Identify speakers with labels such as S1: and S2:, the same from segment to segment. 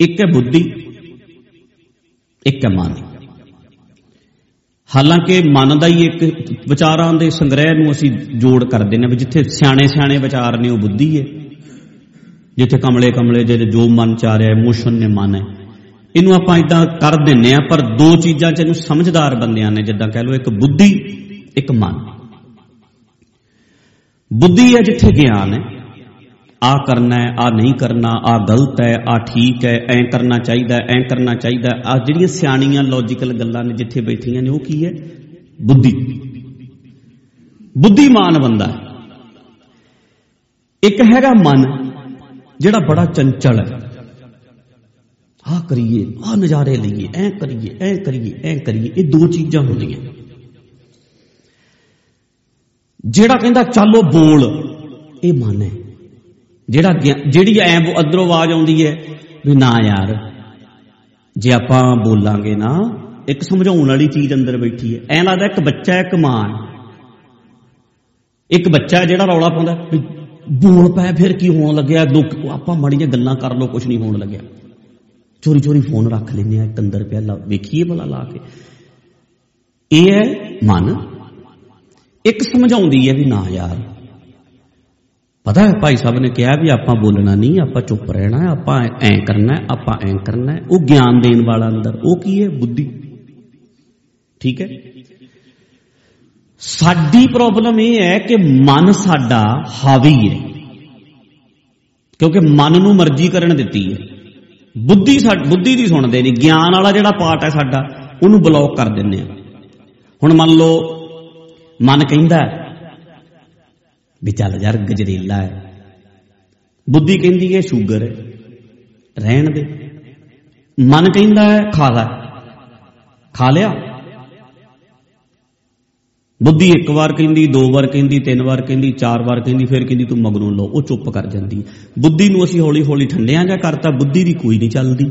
S1: ਇੱਕ ਹੈ ਬੁੱਧੀ, ਇੱਕ ਹੈ ਮਨ। ਹਾਲਾਂਕਿ ਮਨ ਦਾ ਹੀ ਇੱਕ ਵਿਚਾਰਾਂ ਦੇ ਸੰਗ੍ਰਹਿ ਨੂੰ ਅਸੀਂ ਜੋੜ ਕਰਦੇ ਨੇ ਵੀ ਜਿੱਥੇ ਸਿਆਣੇ ਸਿਆਣੇ ਵਿਚਾਰ ਨੇ ਉਹ ਬੁੱਧੀ ਹੈ। ਜਿੱਥੇ ਕਮਲੇ ਕਮਲੇ ਜਿਹੜੇ ਜੋ ਮਨ ਚ ਆ ਰਿਹਾ ਇਮੋਸ਼ਨ ਨੇ ਮਨ ਹੈ। ਇਹਨੂੰ ਆਪਾਂ ਇਦਾਂ ਕਰ ਦਿੰਨੇ ਆ ਪਰ ਦੋ ਚੀਜ਼ਾਂ ਚ ਇਹਨੂੰ ਸਮਝਦਾਰ ਬੰਦਿਆਂ ਨੇ, ਜਿੱਦਾਂ ਕਹਿ ਲਓ ਇੱਕ ਬੁੱਧੀ, ਇੱਕ ਮਨ। ਬੁੱਧੀ ਹੈ ਜਿੱਥੇ ਗਿਆਨ ਹੈ। ਆ ਕਰਨਾ ਹੈ ਆ ਨਹੀਂ ਕਰਨਾ ਆ ਗਲਤ ਹੈ ਆ ਠੀਕ ਹੈ ਐ ਕਰਨਾ ਚਾਹੀਦਾ ਐ ਕਰਨਾ ਚਾਹੀਦਾ ਆ ਜਿਹੜੀਆਂ ਸਿਆਣੀਆਂ ਲੌਜੀਕਲ ਗੱਲਾਂ ਨੇ ਜਿੱਥੇ ਬੈਠੀਆਂ ਨੇ ਉਹ ਕੀ ਹੈ ਬੁੱਧੀ ਬੁੱਧੀਮਾਨ ਬੰਦਾ ਇੱਕ ਹੈਗਾ ਮਨ ਜਿਹੜਾ ਬੜਾ ਚੰਚਲ ਹੈ ਆ ਕਰੀਏ ਆ ਨਜ਼ਾਰੇ ਲਈਏ ਐ ਕਰੀਏ ਐ ਕਰੀਏ ਐ ਕਰੀਏ ਇਹ ਦੋ ਚੀਜ਼ਾਂ ਹੁੰਦੀਆਂ ਜਿਹੜਾ ਕਹਿੰਦਾ ਚੱਲੋ ਬੋਲ ਇਹ ਮਨ ਹੈ ਜਿਹੜਾ ਜਿਹੜੀ ਐ ਅੰਦਰੋਂ ਆਵਾਜ਼ ਆਉਂਦੀ ਹੈ ਵੀ ਨਾ ਯਾਰ, ਜੇ ਆਪਾਂ ਬੋਲਾਂਗੇ ਨਾ, ਇੱਕ ਸਮਝਾਉਣ ਵਾਲੀ ਚੀਜ਼ ਅੰਦਰ ਬੈਠੀ ਹੈ। ਐਂ ਲੱਗਦਾ ਇੱਕ ਬੱਚਾ ਇੱਕ ਮਾਂ ਇੱਕ ਬੱਚਾ ਜਿਹੜਾ ਰੌਲਾ ਪਾਉਂਦਾ ਵੀ ਬੋਲ ਪੈ ਫਿਰ ਕੀ ਹੋਣ ਲੱਗਿਆ, ਦੁੱਖ ਆਪਾਂ ਮੜੀਆਂ ਗੱਲਾਂ ਕਰ ਲੋ ਕੁਝ ਨਹੀਂ ਹੋਣ ਲੱਗਿਆ। ਚੋਰੀ ਚੋਰੀ ਫੋਨ ਰੱਖ ਲੈਂਦੇ ਆ ਇੱਕ ਅੰਦਰ ਪਿਆ ਵੇਖੀਏ ਭਲਾ ਲਾ ਕੇ। ਇਹ ਹੈ ਮਨ। ਇੱਕ ਸਮਝਾਉਂਦੀ ਹੈ ਵੀ ਨਾ ਯਾਰ ਪਤਾ ਹੈ, ਭਾਈ ਸਾਹਿਬ ਨੇ ਕਿਹਾ ਵੀ ਆਪਾਂ ਬੋਲਣਾ ਨਹੀਂ, ਆਪਾਂ ਚੁੱਪ ਰਹਿਣਾ ਹੈ, ਆਪਾਂ ਐਂ ਕਰਨਾ ਹੈ, ਆਪਾਂ ਐਂ ਕਰਨਾ ਹੈ। ਉਹ ਗਿਆਨ ਦੇਣ ਵਾਲਾ ਅੰਦਰ, ਉਹ ਕੀ ਹੈ? ਬੁੱਧੀ। ਠੀਕ ਹੈ? ਸਾਡੀ ਪ੍ਰੋਬਲਮ ਇਹ ਹੈ ਕਿ ਮਨ ਸਾਡਾ ਹਾਵੀ ਹੈ। ਕਿਉਂਕਿ ਮਨ ਨੂੰ ਮਰਜ਼ੀ ਕਰਨ ਦਿੱਤੀ ਹੈ। ਬੁੱਧੀ ਬੁੱਧੀ ਦੀ ਸੁਣਦੇ ਨਹੀਂ, ਗਿਆਨ ਵਾਲਾ ਜਿਹੜਾ ਪਾਰਟ ਹੈ ਸਾਡਾ, ਉਹਨੂੰ ਬਲੌਕ ਕਰ ਦਿੰਦੇ ਆ ਹੁਣ ਮੰਨ ਲਓ, ਮਨ ਕਹਿੰਦਾ ਵੀ ਚੱਲ ਯਾਰ ਗਜਰੇਲਾ ਹੈ। ਬੁੱਧੀ ਕਹਿੰਦੀ ਹੈ ਸ਼ੂਗਰ ਹੈ। ਰਹਿਣ ਦੇ। ਮਨ ਕਹਿੰਦਾ ਹੈ ਖਾ ਲੈ। ਖਾ ਲਿਆ। ਬੁੱਧੀ ਇੱਕ ਵਾਰ ਕਹਿੰਦੀ, ਦੋ ਵਾਰ ਕਹਿੰਦੀ, ਤਿੰਨ ਵਾਰ ਕਹਿੰਦੀ, ਚਾਰ ਵਾਰ ਕਹਿੰਦੀ, ਫਿਰ ਕਹਿੰਦੀ ਤੂੰ ਮਗਰੋਂ ਲਓ, ਉਹ ਚੁੱਪ ਕਰ ਜਾਂਦੀ ਬੁੱਧੀ ਨੂੰ ਅਸੀਂ ਹੌਲੀ ਹੌਲੀ ਠੰਡਿਆਂ ਜਾਂ ਕਰਤਾ, ਬੁੱਧੀ ਦੀ ਕੋਈ ਨਹੀਂ ਚੱਲਦੀ।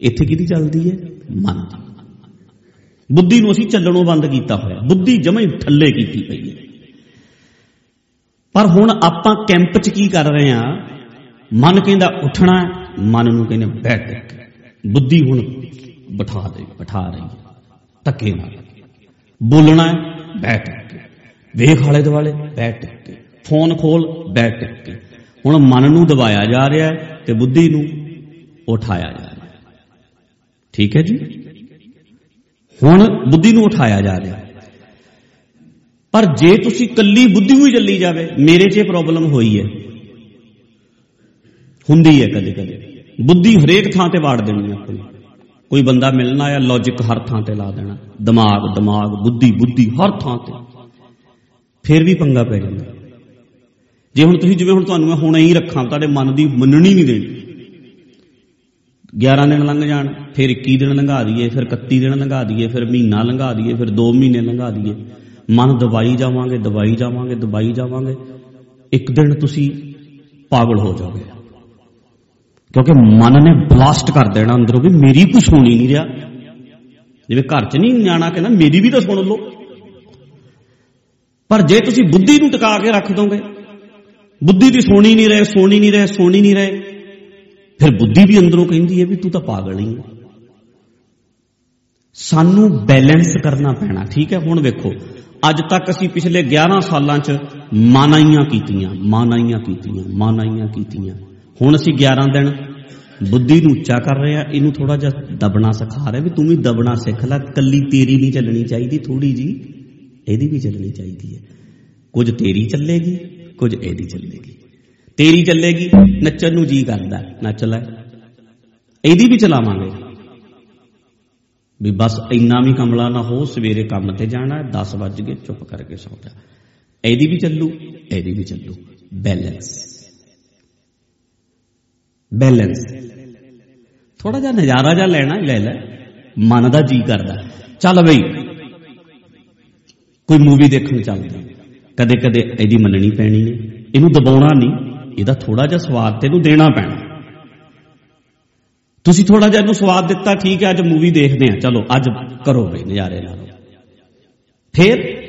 S1: ਇੱਥੇ ਕਿਹਦੀ ਚੱਲਦੀ ਹੈ? ਮਨ। ਦੀ ਬੁੱਧੀ ਨੂੰ ਅਸੀਂ ਚੱਲਣੋਂ ਬੰਦ ਕੀਤਾ ਹੋਇਆ। ਬੁੱਧੀ ਜਮੇ ਥੱਲੇ ਕੀਤੀ ਪਈ ਹੈ। ਪਰ ਹੁਣ ਆਪਾਂ ਕੈਂਪ 'ਚ ਕੀ ਕਰ ਰਹੇ ਆ ਮਨ ਕਹਿੰਦਾ ਉੱਠਣਾ ਮਨ ਨੂੰ ਕਹਿੰਦੇ ਬੈਠ ਬੁੱਧੀ ਹੁਣ ਬਿਠਾ ਦੇ, ਬਿਠਾ ਰਹੀ ਹੈ। ਧੱਕੇ ਨਾਲ ਬੋਲਣਾ ਬੈਠ ਕੇ ਵੇਖ ਆਲੇ ਦੁਆਲੇ, ਬੈਠ ਕੇ ਫੋਨ ਖੋਲ, ਬੈਠ ਕੇ ਹੁਣ ਮਨ ਨੂੰ ਦਬਾਇਆ ਜਾ ਰਿਹਾ ਹੈ ਤੇ ਬੁੱਧੀ ਨੂੰ ਉਠਾਇਆ ਜਾ ਰਿਹਾ ਹੈ। ਠੀਕ ਹੈ ਜੀ? ਹੁਣ ਬੁੱਧੀ ਨੂੰ ਉਠਾਇਆ ਜਾ ਰਿਹਾ ਪਰ ਜੇ ਤੁਸੀਂ ਕੱਲੀ ਬੁੱਧੀ ਹੋਈ ਚੱਲੀ ਜਾਵੇ, ਮੇਰੇ 'ਚ ਇਹ ਪ੍ਰੋਬਲਮ ਹੋਈ ਹੈ। ਹੁੰਦੀ ਹੈ ਕਦੇ ਕਦੇ। ਬੁੱਧੀ ਹਰੇਕ ਥਾਂ ਤੇ ਵਾੜ ਦੇਣੀ ਹੈ ਆਪਣੀ। ਕੋਈ ਬੰਦਾ ਮਿਲਣਾ ਆ ਲੌਜੀਕ ਹਰ ਥਾਂ ਤੇ ਲਾ ਦੇਣਾ। ਦਿਮਾਗ ਦਿਮਾਗ, ਬੁੱਧੀ ਬੁੱਧੀ ਹਰ ਥਾਂ ਤੇ। ਫਿਰ ਵੀ ਪੰਗਾ ਪੈ ਜਾਂਦਾ। ਜੇ ਹੁਣ ਤੁਸੀਂ ਜਿਵੇਂ ਹੁਣ ਤੁਹਾਨੂੰ ਮੈਂ ਹੁਣ ਹੀ ਰੱਖਾਂ, ਤੁਹਾਡੇ ਮਨ ਦੀ ਮੰਨਣੀ ਨਹੀਂ ਦੇਣੀ। 11 ਦਿਨ ਲੰਘ ਜਾਣ, ਫਿਰ 21 ਦਿਨ ਲੰਘਾ ਦਈਏ, ਫਿਰ 31 ਦਿਨ ਲੰਘਾ ਦਈਏ, ਫਿਰ ਮਹੀਨਾ ਲੰਘਾ ਦਈਏ, ਫਿਰ 2 ਮਹੀਨੇ ਲੰਘਾ ਦਈਏ। ਮਨ ਦਵਾਈ ਜਾਵਾਂਗੇ ਦਵਾਈ ਜਾਵਾਂਗੇ ਦਵਾਈ ਜਾਵਾਂਗੇ। ਇੱਕ ਦਿਨ ਤੁਸੀਂ ਪਾਗਲ ਹੋ ਜਾਓਗੇ। ਕਿਉਂਕਿ ਮਨ ਨੇ ਬਲਾਸਟ ਕਰ ਦੇਣਾ ਅੰਦਰੋਂ ਵੀ ਮੇਰੀ ਕੋਈ ਸੁਣੀ ਨਹੀਂ ਰਿਹਾ। ਜਿਵੇਂ ਘਰ 'ਚ ਨਹੀਂ ਨਿਆਣਾ ਕਹਿੰਦਾ, ਮੇਰੀ ਵੀ ਤਾਂ ਸੁਣ ਲਓ। ਪਰ ਜੇ ਤੁਸੀਂ ਬੁੱਧੀ ਨੂੰ ਟਿਕਾ ਕੇ ਰੱਖ ਦੋਗੇ, ਬੁੱਧੀ ਦੀ ਸੁਣੀ ਨਹੀਂ ਰਹੇ, ਸੁਣੀ ਨਹੀਂ ਰਹੇ, ਸੁਣੀ ਨਹੀਂ ਰਹੇ, ਫਿਰ ਬੁੱਧੀ ਵੀ ਅੰਦਰੋਂ ਕਹਿੰਦੀ ਹੈ ਵੀ ਤੂੰ ਤਾਂ ਪਾਗਲ ਹੀ ਹੈ ਸਾਨੂੰ ਬੈਲੈਂਸ ਕਰਨਾ ਪੈਣਾ, ਠੀਕ ਹੈ? ਹੁਣ ਵੇਖੋ ਅੱਜ ਤੱਕ ਅਸੀਂ ਪਿਛਲੇ 11 ਸਾਲਾਂ 'ਚ ਮਾਨਾਈਆਂ ਕੀਤੀਆਂ ਮਾਨਾਈਆਂ ਕੀਤੀਆਂ ਮਾਨਾਈਆਂ ਕੀਤੀਆਂ। ਹੁਣ ਅਸੀਂ 11 ਦਿਨ ਬੁੱਧੀ ਨੂੰ ਉੱਚਾ ਕਰ ਰਹੇ ਆ ਇਹਨੂੰ ਥੋੜਾ ਜਿਹਾ ਦਬਣਾ ਸਿਖਾ ਰਹੇ ਵੀ ਤੂੰ ਵੀ ਦਬਣਾ ਸਿੱਖ ਲੈ, ਕੱਲੀ ਤੇਰੀ ਨਹੀਂ ਚੱਲਣੀ ਚਾਹੀਦੀ ਥੋੜੀ ਜੀ ਇਹਦੀ ਵੀ ਚੱਲਣੀ ਚਾਹੀਦੀ ਹੈ। ਕੁਝ ਤੇਰੀ ਚੱਲੇਗੀ, ਕੁਝ ਇਹਦੀ ਚੱਲੇਗੀ। ਤੇਰੀ ਚੱਲੇਗੀ, ਨੱਚਣ ਨੂੰ ਜੀ ਕਰਦਾ, ਨੱਚ ਲੈ। ਇਹਦੀ ਵੀ ਚਲਾਵਾਂਗੇ। ਵੀ ਬਸ ਇੰਨਾ ਵੀ ਕਮਲਾ ਨਾ ਹੋ, ਸਵੇਰੇ ਕੰਮ ਤੇ ਜਾਣਾ 10 ਵਜ ਗਏ, ਚੁੱਪ ਕਰਕੇ ਸੌ ਜਾ। ਇਹਦੀ ਵੀ ਚੱਲੂ, ਇਹਦੀ ਵੀ ਚੱਲੂ। ਬੈਲੈਂਸ ਬੈਲੈਂਸ ਥੋੜਾ ਜਿਹਾ ਨਜ਼ਾਰਾ ਜਿਹਾ ਲੈਣਾ ਲੈ ਲੈ। ਮਨ ਦਾ ਜੀ ਕਰਦਾ। ਚੱਲ ਬਈ, ਕੋਈ ਮੂਵੀ ਦੇਖਣ ਚੱਲਦੇ ਕਦੇ ਕਦੇ ਇਹਦੀ ਮੰਨਣੀ ਪੈਣੀ ਨੇ ਇਹਨੂੰ ਦਬਾਉਣਾ ਨਹੀਂ। ਇਹਦਾ ਥੋੜਾ ਜਿਹਾ ਸਵਾਦ ਤੈਨੂੰ ਦੇਣਾ ਪੈਣਾ। ਤੁਸੀਂ ਥੋੜਾ ਜਿਹਾ ਇਹਨੂੰ ਸਵਾਦ ਦਿੱਤਾ, ਠੀਕ ਹੈ, ਅੱਜ ਮੂਵੀ ਦੇਖਦੇ ਆ ਚਲੋ, ਅੱਜ ਕਰੋ ਬਈ ਨਜ਼ਾਰੇ ਨਾਲ। ਫਿਰ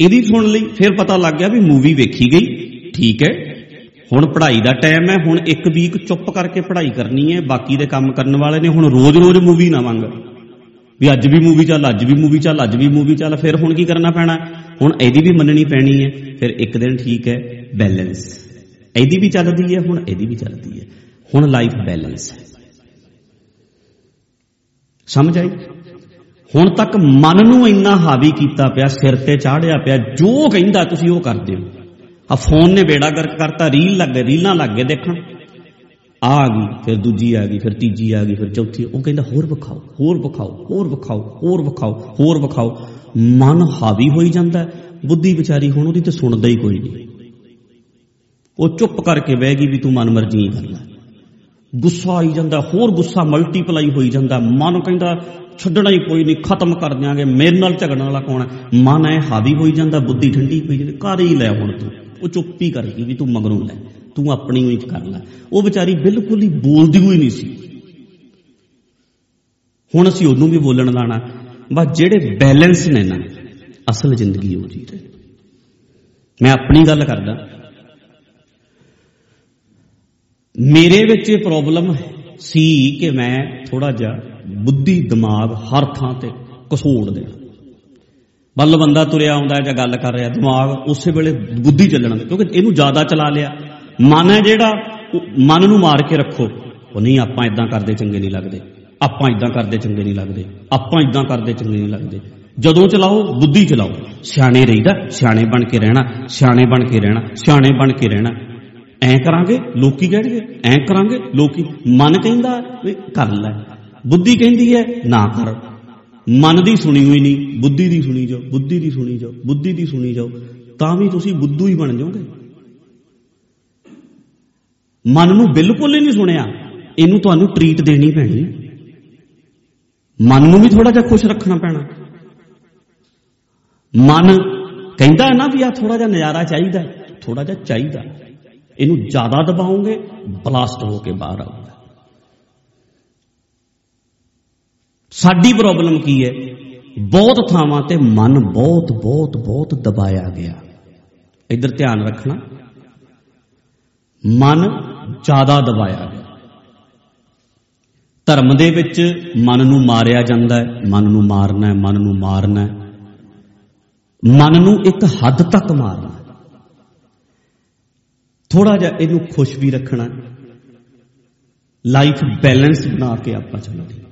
S1: ਇਹਦੀ ਸੁਣ ਲਈ, ਫਿਰ ਪਤਾ ਲੱਗ ਗਿਆ ਵੀ ਮੂਵੀ ਵੇਖੀ ਗਈ। ਠੀਕ ਹੈ। ਹੁਣ ਪੜ੍ਹਾਈ ਦਾ ਟਾਈਮ ਹੈ, ਹੁਣ ਇੱਕ ਵੀਕ ਚੁੱਪ ਕਰਕੇ ਪੜ੍ਹਾਈ ਕਰਨੀ ਹੈ। ਬਾਕੀ ਦੇ ਕੰਮ ਕਰਨ ਵਾਲੇ ਨੇ, ਹੁਣ ਰੋਜ਼-ਰੋਜ਼ ਮੂਵੀ ਨਾ ਮੰਗ। ਵੀ ਅੱਜ ਵੀ ਮੂਵੀ ਚੱਲ, ਅੱਜ ਵੀ ਮੂਵੀ ਚੱਲ, ਅੱਜ ਵੀ ਮੂਵੀ ਚੱਲ, ਫਿਰ ਹੁਣ ਕੀ ਕਰਨਾ ਪੈਣਾ? ਹੁਣ ਇਹਦੀ ਵੀ ਮੰਨਣੀ ਪੈਣੀ ਹੈ। ਫਿਰ ਇੱਕ ਦਿਨ ਠੀਕ ਹੈ ਬੈਲੈਂਸ ਇਹਦੀ ਵੀ ਚੱਲਦੀ ਹੈ, ਹੁਣ ਇਹਦੀ ਵੀ ਚੱਲਦੀ ਹੈ। ਹੁਣ ਲਾਈਫ ਬੈਲੈਂਸ ਹੈ। ਸਮਝ ਆਈ? ਹੁਣ ਤੱਕ ਮਨ ਨੂੰ ਇੰਨਾ ਹਾਵੀ ਕੀਤਾ ਪਿਆ, ਸਿਰ ਤੇ ਚਾੜਿਆ ਪਿਆ, ਜੋ ਕਹਿੰਦਾ ਤੁਸੀਂ ਉਹ ਕਰਦੇ ਹੋ। ਆ ਫੋਨ ਨੇ ਬੇੜਾ ਗਰਕ ਕਰਤਾ ਰੀਲ ਲੱਗ ਗਏ ਰੀਲਾਂ ਲੱਗ ਗਏ, ਦੇਖਣ। ਆ ਗਈ, ਫਿਰ ਦੂਜੀ ਆ ਗਈ, ਫਿਰ ਤੀਜੀ ਆ ਗਈ, ਫਿਰ ਚੌਥੀ। ਉਹ ਕਹਿੰਦਾ, ਹੋਰ ਵਿਖਾਓ ਹੋਰ ਵਿਖਾਓ ਹੋਰ ਵਿਖਾਓ ਹੋਰ ਵਿਖਾਓ ਹੋਰ ਵਿਖਾਓ। ਮਨ ਹਾਵੀ ਹੋਈ ਜਾਂਦਾ ਬੁੱਧੀ ਵਿਚਾਰੀ ਹੁਣ ਉਹਦੀ ਤੇ ਸੁਣਦਾ ਹੀ ਕੋਈ ਨਹੀਂ। ਉਹ ਚੁੱਪ ਕਰਕੇ ਬਹਿ ਗਈ ਵੀ ਤੂੰ ਮਨ ਮਰਜ਼ੀ ਕਰ ਲੈ ਗੁੱਸਾ ਆਈ ਜਾਂਦਾ, ਹੋਰ ਗੁੱਸਾ ਮਲਟੀਪਲਾਈ ਹੋਈ ਜਾਂਦਾ। ਮਨ ਕਹਿੰਦਾ, ਛੱਡਣਾ ਹੀ ਕੋਈ ਨਹੀਂ, ਖਤਮ ਕਰ ਦਿਆਂਗੇ, ਮੇਰੇ ਨਾਲ ਝਗੜਨ ਵਾਲਾ ਕੌਣ ਹੈ? ਮਨ ਐ ਹਾਵੀ ਹੋਈ ਜਾਂਦਾ, ਬੁੱਧੀ ਠੰਡੀ ਪਈ ਜਾਂਦੀ, ਕਰ ਹੀ ਲੈ ਹੁਣ ਤੂੰ, ਉਹ ਚੁੱਪ ਹੀ ਕਰੇਗੀ ਵੀ ਤੂੰ ਮਗਰੋਂ ਲੈ, ਤੂੰ ਆਪਣੀ ਹੋਈ ਕਰ ਲੈ। ਉਹ ਵਿਚਾਰੀ ਬਿਲਕੁਲ ਹੀ ਬੋਲਦੀ ਹੋਈ ਨਹੀਂ ਸੀ। ਹੁਣ ਅਸੀਂ ਉਹਨੂੰ ਵੀ ਬੋਲਣ ਲਾਣਾ। ਬਸ ਜਿਹੜੇ ਬੈਲੈਂਸ ਨੇ ਨਾ, ਅਸਲ ਜ਼ਿੰਦਗੀ ਉਹ ਜੀ ਰਹੇ ਮੈਂ ਆਪਣੀ ਗੱਲ ਕਰਦਾ ਮੇਰੇ ਵਿੱਚ ਇਹ ਪ੍ਰੋਬਲਮ ਸੀ ਕਿ ਮੈਂ ਥੋੜਾ ਜਿਹਾ ਬੁੱਧੀ, ਦਿਮਾਗ ਹਰ ਥਾਂ ਤੇ ਕਸੂੜ ਦੇਣਾ। ਬੱਲ ਬੰਦਾ ਤੁਰਿਆ ਆਉਂਦਾ ਜਾਂ ਗੱਲ ਕਰ ਰਿਹਾ, ਦਿਮਾਗ ਉਸੇ ਵੇਲੇ ਬੁੱਧੀ ਚੱਲਣਾ ਕਿਉਂਕਿ ਇਹਨੂੰ ਜ਼ਿਆਦਾ ਚਲਾ ਲਿਆ। ਮਨ ਹੈ ਜਿਹੜਾ ਮਨ ਨੂੰ ਮਾਰ ਕੇ ਰੱਖੋ। ਉਹ ਨਹੀਂ, ਆਪਾਂ ਇਦਾਂ ਕਰਦੇ ਚੰਗੇ ਨਹੀਂ ਲੱਗਦੇ। ਆਪਾਂ ਇਦਾਂ ਕਰਦੇ ਚੰਗੇ ਨਹੀਂ ਲੱਗਦੇ। ਆਪਾਂ ਇਦਾਂ ਕਰਦੇ ਚੰਗੇ ਨਹੀਂ ਲੱਗਦੇ। ਜਦੋਂ ਚਲਾਓ, ਬੁੱਧੀ ਚਲਾਓ। ਸਿਆਣੇ ਰਹੀਦਾ, ਸਿਆਣੇ ਬਣ ਕੇ ਰਹਿਣਾ, ਸਿਆਣੇ ਬਣ ਕੇ ਰਹਿਣਾ, ਸਿਆਣੇ ਬਣ ਕੇ ਰਹਿਣਾ। ਐਂ ਕਰਾਂਗੇ, ਲੋਕੀ ਕਹਿਣਗੇ, ਐਂ ਕਰਾਂਗੇ, ਲੋਕੀ, ਮਨ ਕਹਿੰਦਾ ਵੀ ਕਰ ਲੈ। ਬੁੱਧੀ ਕਹਿੰਦੀ ਹੈ ਨਾ ਕਰ। ਮਨ ਦੀ ਸੁਣੀ ਹੋਈ ਨਹੀਂ, ਬੁੱਧੀ ਦੀ ਸੁਣੀ ਜਾਓ, ਬੁੱਧੀ ਦੀ ਸੁਣੀ ਜਾਓ, ਬੁੱਧੀ ਦੀ ਸੁਣੀ ਜਾਓ, ਤਾਂ ਵੀ ਤੁਸੀਂ ਬੁੱਧੂ ਹੀ ਬਣ ਜਾਓਗੇ। ਮਨ ਨੂੰ ਬਿਲਕੁਲ ਹੀ ਨਹੀਂ ਸੁਣਿਆ, ਇਹਨੂੰ ਤੁਹਾਨੂੰ ਟ੍ਰੀਟ ਦੇਣੀ ਪੈਣੀ। ਮਨ ਨੂੰ ਵੀ ਥੋੜਾ ਜਿਹਾ ਖੁਸ਼ ਰੱਖਣਾ ਪੈਣਾ। ਮਨ ਕਹਿੰਦਾ ਨਾ ਵੀ ਆ ਥੋੜਾ ਜਿਹਾ ਨਜ਼ਾਰਾ ਚਾਹੀਦਾ ਥੋੜਾ ਜਿਹਾ ਚਾਹੀਦਾ। ਇਹਨੂੰ ਜ਼ਿਆਦਾ ਦਬਾਓਗੇ, ਬਲਾਸਟ ਹੋ ਕੇ ਬਾਹਰ ਆਊਗਾ। ਸਾਡੀ ਪ੍ਰੋਬਲਮ ਕੀ ਹੈ? ਬਹੁਤ ਥਾਵਾਂ ਤੇ ਮਨ ਬਹੁਤ ਬਹੁਤ ਬਹੁਤ ਦਬਾਇਆ ਗਿਆ। ਇਧਰ ਧਿਆਨ ਰੱਖਣਾ। ਮਨ ਜ਼ਿਆਦਾ ਦਬਾਇਆ ਗਿਆ। ਧਰਮ ਦੇ ਵਿੱਚ ਮਨ ਨੂੰ ਮਾਰਿਆ ਜਾਂਦਾ ਹੈ, ਮਨ ਨੂੰ ਮਾਰਨਾ ਹੈ, ਮਨ ਨੂੰ ਮਾਰਨਾ ਹੈ। ਮਨ ਨੂੰ ਇੱਕ ਹੱਦ ਤੱਕ ਮਾਰਨਾ ਥੋੜਾ ਜਿਹਾ ਇਹਨੂੰ ਖੁਸ਼ ਵੀ ਰੱਖਣਾ। ਲਾਈਫ ਬੈਲੈਂਸ ਬਣਾ ਕੇ ਆਪਾਂ ਚੱਲਾਂਗੇ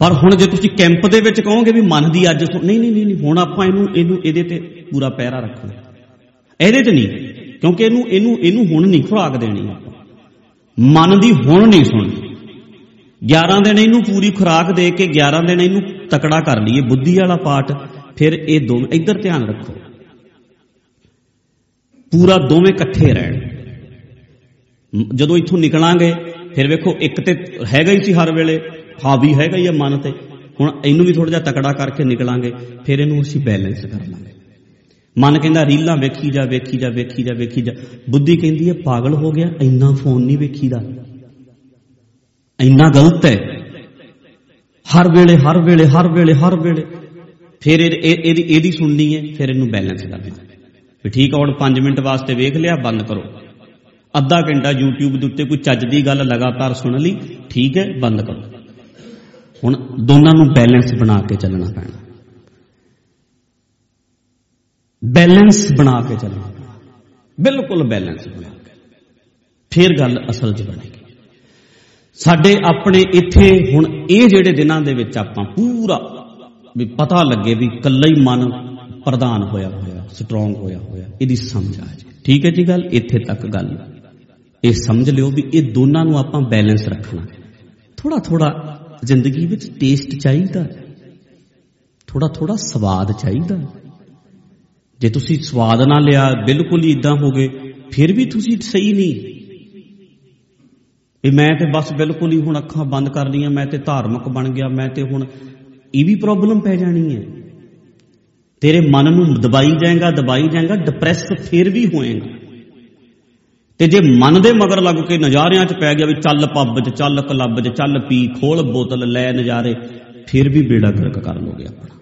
S1: ਪਰ ਹੁਣ ਜੇ ਤੁਸੀਂ ਕੈਂਪ ਦੇ ਵਿੱਚ ਕਹੋਗੇ ਵੀ ਮਨ ਦੀ ਅੱਜ ਨਹੀਂ ਨਹੀਂ ਨਹੀਂ ਹੁਣ ਆਪਾਂ ਇਹਨੂੰ ਇਹਨੂੰ ਇਹਦੇ ਤੇ ਪੂਰਾ ਪਹਿਰਾ ਰੱਖਣਾ। ਇਹਦੇ ਤੇ ਨਹੀਂ, ਕਿਉਂਕਿ ਇਹਨੂੰ ਇਹਨੂੰ ਇਹਨੂੰ ਹੁਣ ਨਹੀਂ ਖੁਰਾਕ ਦੇਣੀ ਆਪਾਂ। ਮਨ ਦੀ ਹੁਣ ਨਹੀਂ ਸੁਣਨੀ। 11 ਦਿਨ ਇਹਨੂੰ ਪੂਰੀ ਖੁਰਾਕ ਦੇ ਕੇ 11 ਦਿਨ ਇਹਨੂੰ ਤਕੜਾ ਕਰ ਲਈਏ। ਬੁੱਧੀ ਵਾਲਾ ਪਾਠ, ਫਿਰ ਇਹ ਦੋਵੇਂ ਇੱਧਰ ਧਿਆਨ ਰੱਖੋ। ਪੂਰਾ ਦੋਵੇਂ ਇਕੱਠੇ ਰਹਿਣ। ਜਦੋਂ ਇੱਥੋਂ ਨਿਕਲਾਂਗੇ, ਫਿਰ ਵੇਖੋ ਇੱਕ ਤੇ ਹੈਗਾ ਹੀ ਸੀ ਹਰ ਵੇਲੇ ਹਾਵੀ ਹੈਗਾ ਹੀ ਆ ਮਨ ਤੇ। ਹੁਣ ਇਹਨੂੰ ਵੀ ਥੋੜਾ ਜਿਹਾ ਤਕੜਾ ਕਰਕੇ ਨਿਕਲਾਂਗੇ, ਫਿਰ ਇਹਨੂੰ ਅਸੀਂ ਬੈਲੈਂਸ ਕਰ ਲਾਂਗੇ। ਮਨ ਕਹਿੰਦਾ, ਰੀਲਾਂ ਵੇਖੀ ਜਾ ਵੇਖੀ ਜਾ ਵੇਖੀ ਜਾ ਵੇਖੀ ਜਾ। ਬੁੱਧੀ ਕਹਿੰਦੀ ਹੈ, ਪਾਗਲ ਹੋ ਗਿਆ, ਇੰਨਾ ਫੋਨ ਨਹੀਂ ਵੇਖੀਦਾ। ਇੰਨਾ ਗਲਤ ਹੈ। ਹਰ ਵੇਲੇ ਹਰ ਵੇਲੇ ਹਰ ਵੇਲੇ ਹਰ ਵੇਲੇ। ਫਿਰ ਇਹਦੀ ਇਹਦੀ ਸੁਣਨੀ ਹੈ, ਫਿਰ ਇਹਨੂੰ ਬੈਲੈਂਸ ਕਰਨਾ ਵੀ ਠੀਕ ਆ, ਹੁਣ 5 ਮਿੰਟ ਵਾਸਤੇ ਵੇਖ ਲਿਆ, ਬੰਦ ਕਰੋ। ਅੱਧਾ ਘੰਟਾ YouTube ਦੇ ਉੱਤੇ ਕੋਈ ਚੱਜ ਦੀ ਗੱਲ ਲਗਾਤਾਰ ਸੁਣ ਲਈ, ਠੀਕ ਹੈ, ਬੰਦ ਕਰੋ। ਹੁਣ ਦੋਨਾਂ ਨੂੰ ਬੈਲੈਂਸ ਬਣਾ ਕੇ ਚੱਲਣਾ ਪੈਣਾ। ਬੈਲੈਂਸ ਬਣਾ ਕੇ ਚੱਲਣਾ ਪੈਣਾ। ਬਿਲਕੁਲ ਬੈਲੈਂਸ ਬਣਾ ਕੇ। ਫਿਰ ਗੱਲ ਅਸਲ 'ਚ ਬਣੇਗੀ। ਸਾਡੇ ਆਪਣੇ ਇੱਥੇ ਹੁਣ ਇਹ ਜਿਹੜੇ ਦਿਨਾਂ ਦੇ ਵਿੱਚ ਆਪਾਂ ਪੂਰਾ ਵੀ ਪਤਾ ਲੱਗੇ ਵੀ ਕੱਲਾ ਹੀ ਮਨ ਪ੍ਰਧਾਨ ਹੋਇਆ ਹੋਇਆ। ਸਟਰੋਂਗ ਹੋਇਆ ਹੋਇਆ। ਇਹਦੀ ਸਮਝ ਆ ਜੇ ਠੀਕ ਹੈ ਜੀ ਗੱਲ? ਇੱਥੇ ਤੱਕ ਗੱਲ। ਇਹ ਸਮਝ ਲਿਓ ਵੀ ਇਹ ਦੋਨਾਂ ਨੂੰ ਆਪਾਂ ਬੈਲੈਂਸ ਰੱਖਣਾ। ਥੋੜਾ ਥੋੜਾ ਜ਼ਿੰਦਗੀ ਵਿੱਚ ਟੇਸਟ ਚਾਹੀਦਾ। ਥੋੜਾ ਥੋੜਾ ਸਵਾਦ ਚਾਹੀਦਾ। ਜੇ ਤੁਸੀਂ ਸਵਾਦ ਨਾ ਲਿਆ, ਬਿਲਕੁਲ ਹੀ ਇਦਾਂ ਹੋ ਗਏ, ਫਿਰ ਵੀ ਤੁਸੀਂ ਸਹੀ ਨਹੀਂ। ਵੀ ਮੈਂ ਤੇ ਬਸ ਬਿਲਕੁਲ ਹੀ ਹੁਣ ਅੱਖਾਂ ਬੰਦ ਕਰ ਲਈਆਂ, ਮੈਂ ਤੇ ਧਾਰਮਿਕ ਬਣ ਗਿਆ, ਮੈਂ ਤੇ ਹੁਣ ਇਹ ਵੀ ਪ੍ਰੋਬਲਮ ਪੈ ਜਾਣੀ ਹੈ। ਤੇਰੇ ਮਨ ਨੂੰ ਦਬਾਈ ਜਾਏਗਾ ਦਬਾਈ ਜਾਏਗਾ ਡਿਪਰੈਸ ਫਿਰ ਵੀ ਹੋਏਗਾ। ਤੇ ਜੇ ਮਨ ਦੇ ਮਗਰ ਲੱਗ ਕੇ ਨਜ਼ਾਰਿਆਂ 'ਚ ਪੈ ਗਿਆ ਵੀ ਚੱਲ ਪੱਬ 'ਚ, ਚੱਲ ਕਲੱਬ 'ਚ, ਚੱਲ ਪੀ, ਖੋਲ ਬੋਤਲ, ਲੈ ਨਜ਼ਾਰੇ, ਫਿਰ ਵੀ ਬੇੜਾ ਗਰਕ ਕਰ ਲੋਗੇ ਆਪਣਾ।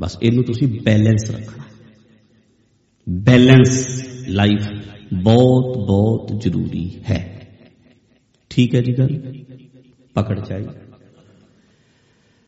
S1: ਬਸ ਇਹਨੂੰ ਤੁਸੀਂ ਬੈਲੈਂਸ ਰੱਖਣਾ। ਬੈਲੈਂਸ ਲਾਈਫ ਬਹੁਤ ਬਹੁਤ ਜ਼ਰੂਰੀ ਹੈ। ਠੀਕ ਹੈ ਜੀ ਗੱਲ? ਪਕੜ ਚਾਈ